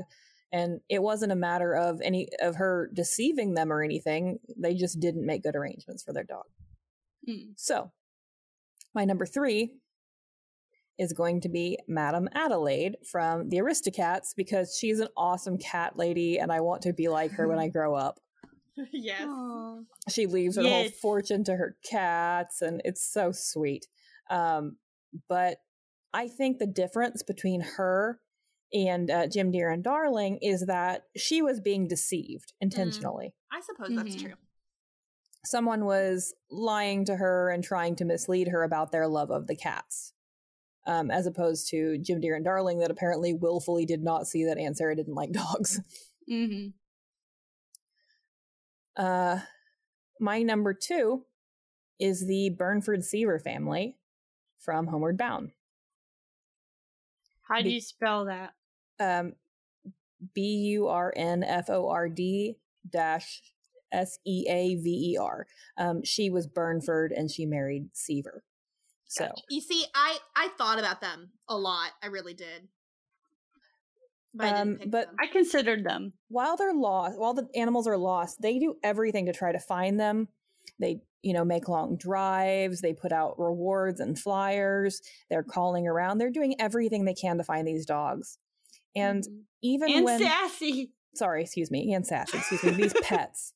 And it wasn't a matter of any of her deceiving them or anything. They just didn't make good arrangements for their dog. Mm. So, my number three is going to be Madame Adelaide from the Aristocats because she's an awesome cat lady and I want to be like her when I (laughs) grow up. (laughs) yes. Aw. She leaves her whole fortune to her cats and it's so sweet. Um, but I think the difference between her and uh, Jim Dear and Darling is that she was being deceived intentionally. I suppose that's Mhm. true. someone was lying to her and trying to mislead her about their love of the cats. Um, as opposed to Jim Dear and Darling, that apparently willfully did not see that Aunt Sarah didn't like (laughs) dogs. Mhm. Uh, my number two is the Burnford Seaver family from Homeward Bound. How do you spell that? Um, B U R N F O R D dash S E A V E R. Um, she was Burnford and she married Seaver. So. Gotcha. You see, I I thought about them a lot. I really did. But I Um, didn't but. I considered them. while they're lost, while the animals are lost, they do everything to try to find them. They, you know, make long drives, they put out rewards and flyers, they're calling around, they're doing everything they can to find these dogs. And Mhm. even and when sassy. sorry, excuse me, and sassy, excuse me, these pets.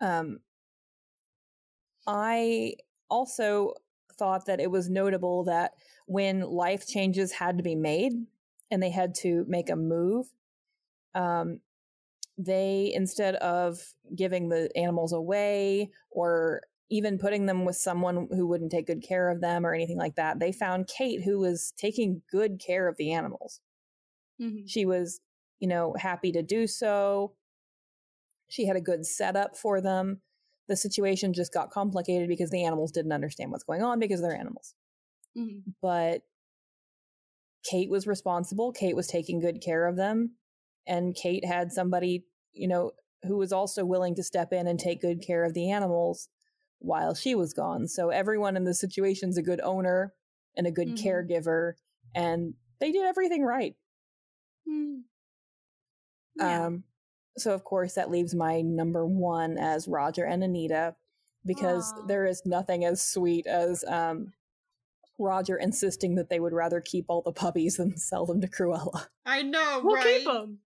Um I also thought that it was notable that when life changes had to be made and they had to make a move, um, they instead of giving the animals away or even putting them with someone who wouldn't take good care of them or anything like that, they found Kate who was taking good care of the animals. Mhm. She was, you know, happy to do so. She had a good setup for them. The situation just got complicated because the animals didn't understand what's going on because they're animals. Mhm. But Kate was responsible. Kate was taking good care of them. And Kate had somebody, you know, who was also willing to step in and take good care of the animals while she was gone. So everyone in the situation's a good owner and a good Mhm. caregiver. And they did everything right. Mm. Yeah. Um, so of course that leaves my number one as Roger and Anita because Aw. there is nothing as sweet as um, Roger insisting that they would rather keep all the puppies than sell them to Cruella. I know, we'll right? keep them.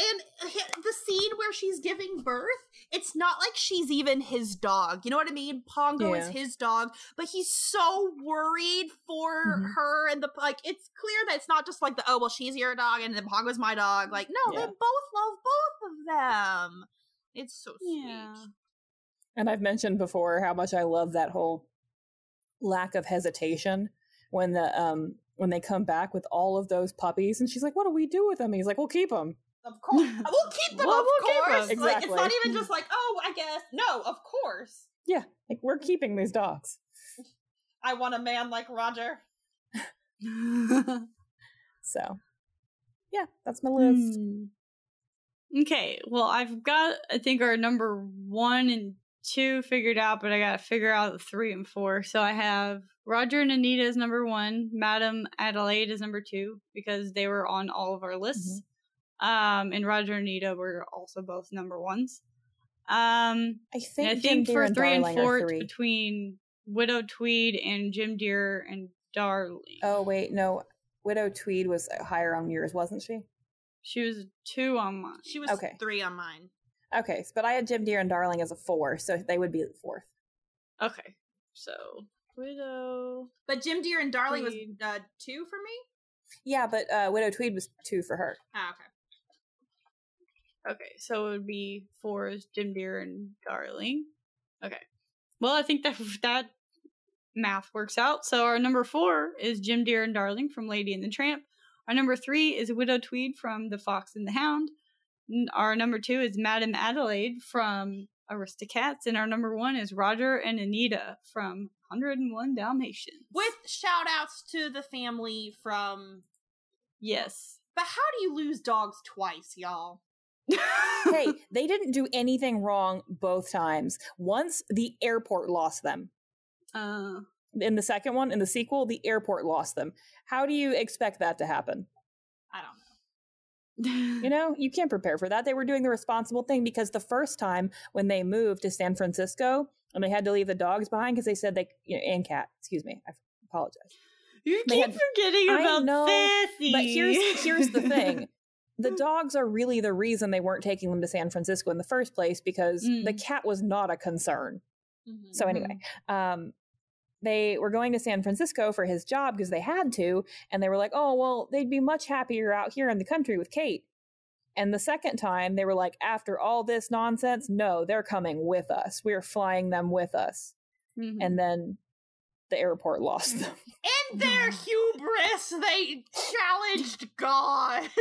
And the scene where she's giving birth, it's not like she's even his dog. You know what I mean? Pongo is his dog, but he's so worried for Mhm. her and the like. It's clear that it's not just like the oh well she's your dog and then Pongo's my dog. Like no, Yeah. they both love both of them. It's so sweet. And I've mentioned before how much I love that whole lack of hesitation when the um when they come back with all of those puppies, and she's like, "What do we do with them?" And he's like, "We'll keep (laughs) them." Of course, we'll keep them. Well, of we'll keep course, them. like it's not even just like, oh, I guess. No, of course. Yeah, like we're keeping these dogs. I want a man like Roger. (laughs) So, yeah, that's my list. Hmm. Okay, well, I've got I think our number one and two figured out, but I got to figure out three and four. So I have Roger and Anita as number one, Madam Adelaide is number two because they were on all of our lists. Um, and Roger and Anita were also both number ones. Um, I think, I think for and three and four, are it's three. between Widow Tweed and Jim Dear and Darling. Oh wait, no, Widow Tweed was higher on yours, wasn't she? She was two on mine. She was Okay. three on mine. Okay, but I had Jim Dear and Darling as a four, so they would be fourth. Okay, so Widow. But Jim Dear and Darling was uh, two for me. Yeah, but uh, Widow Tweed was two for her. Ah, okay. Okay, so it would be four is Jim Dear and Darling. Okay. Well, I think that that math works out. So our number four is Jim Dear and Darling from Lady and the Tramp. Our number three is Widow Tweed from The Fox and the Hound. N- Our number two is Madame Adelaide from Aristocats. And our number one is Roger and Anita from 101 Dalmatians. With shout outs to the family from. Yes. But how do you lose dogs twice, y'all? (laughs) hey, they didn't do anything wrong both times. Once the airport lost them. Uh, In the second one, in the sequel, the airport lost them. How do you expect that to happen? I don't know. You (laughs) know, you can't prepare for that. They were doing the responsible thing because the first time when they moved to San Francisco and they had to leave the dogs behind because they said they, you know, and cat, excuse me, I apologize. You They keep had- forgetting about know, Sassy. But here's here's the thing. (laughs) The dogs are really the reason they weren't taking them to San Francisco in the first place because the Mm. cat was not a concern. Mhm. So anyway, um, they were going to San Francisco for his job because they had to, and they were like, "Oh, well, they'd be much happier out here in the country with Kate." And the second time, they were like, "After all this nonsense, no, they're coming with us. We're flying them with us." Mhm. And then the airport lost them. (laughs) In their (laughs) hubris, they challenged God. (laughs)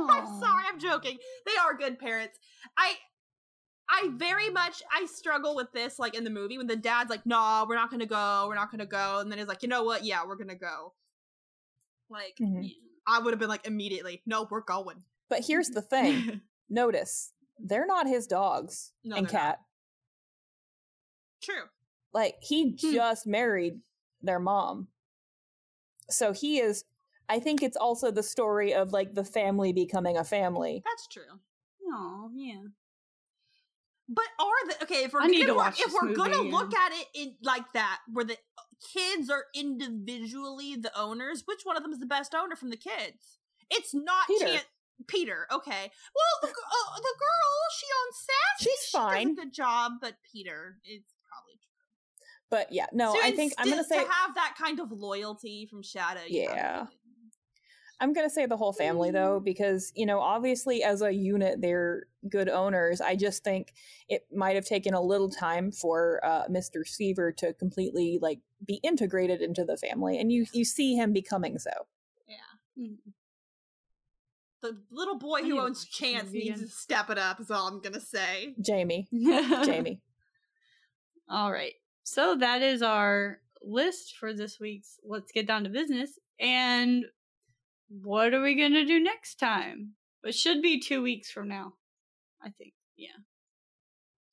I'm sorry, I'm joking. They are good parents. I I very much I struggle with this like in the movie when the dad's like, "No, we're not to go. We're not to go." And then he's like, "You know what? Yeah, we're to go." Like Mhm. I would have been like immediately, "No, we're going." But here's the thing: (laughs) notice they're not his dogs No, and they're not. cat. True. Like he Hmm. just married their mom. So he is I think it's also the story of like the family becoming a family. That's true. Oh, yeah. But are the okay? If we're if to we're, if we're gonna look at it in like that, where the kids are individually the owners, which one of them is the best owner from the kids? It's not Peter. Chan- Peter. Okay. Well, the, uh, the girl she owns Sassy. She's she fine. Does a good job, but Peter is probably true. But yeah, no, So I think I'm gonna say to have that kind of loyalty from Shadow. Yeah. I'm gonna say the whole family though, because you know, obviously as a unit they're good owners. I just think it might have taken a little time for uh, Mr. Seaver to completely like be integrated into the family, and you you see him becoming so. Mm. The little boy who owns Chance movie needs to step it up. Is all I'm gonna say. (laughs) Jamie, (laughs) Jamie. All right. So that is our list for this week's Let's Get Down to Business. And what are we going to do next time? It should be two weeks from now, I think. Yeah.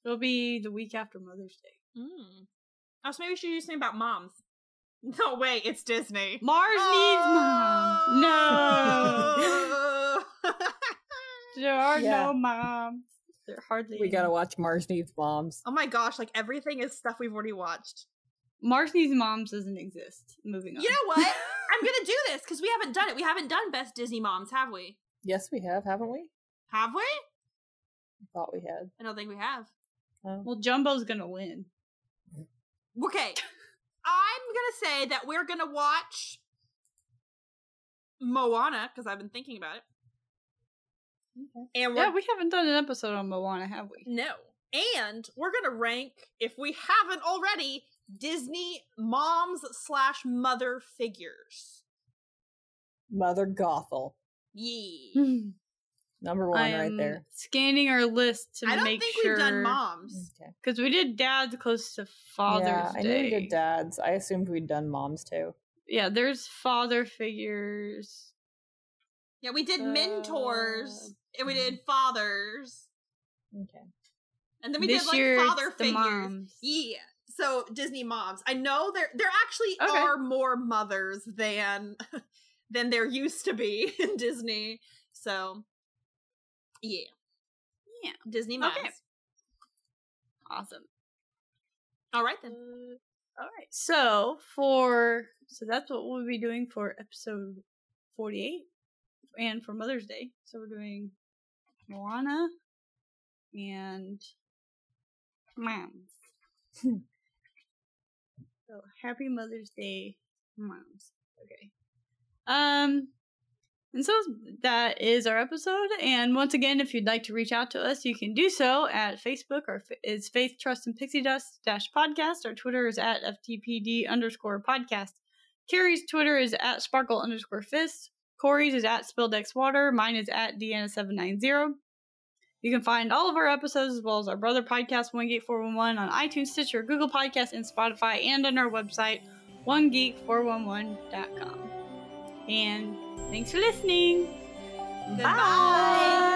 It'll be the week after Mother's Day. Mm. Oh, so maybe we should do something about moms. (laughs) No, wait, it's Disney. Mars needs moms. No. No. (laughs) There are Yeah. no moms. There hardly We gotta watch Mars Needs moms. oh my gosh, like everything is stuff we've already watched. Mars needs moms doesn't exist. Moving on. You know what? (laughs) I'm gonna do this because we haven't done it. We haven't done best Disney moms, have we? Yes, we have, haven't we? Have we? Thought we had. I don't think we have. Oh. well, Jumbo's gonna win. Okay. (laughs) I'm gonna say that we're gonna watch Moana because I've been thinking about it. Okay. And we're Yeah, we haven't done an episode on Moana, have we? No. And we're going to rank, if we haven't already, Disney moms slash mother figures. Mother Gothel. Yeah. (laughs) Number one I right there. Scanning our list to I don't make think sure we've done moms. Okay. because we did dads close to Father's yeah, I knew Day. we did dads. I assumed we'd done moms too. Yeah, there's father figures. Yeah, we did Uh, mentors and we did fathers. Okay. And then we this did like year, it's father the figures. moms. Yeah. So Disney moms. I know there there actually Okay. are more mothers than (laughs) than there used to be (laughs) in Disney. So yeah. Yeah. Disney moms. Okay. Awesome. All right then. Uh, all right. So for so that's what we'll be doing for episode forty-eight, and for Mother's Day. So we're doing Moana and moms. Hmm. So happy Mother's Day, moms. Okay. Um. And so that is our episode. And once again, if you'd like to reach out to us, you can do so at Facebook. Our f- is Faith Trust and Pixie Dust dash podcast. Our Twitter is at FTPD underscore podcast. Carrie's Twitter is at Sparkle underscore Fist. Corey's is at Spilled X Water. Mine is at Deanna790. You can find all of our episodes as well as our brother podcast, One Geek 411, on iTunes, Stitcher, Google Podcasts, and Spotify, and on our website, onegeek411.com. And thanks for listening. Goodbye.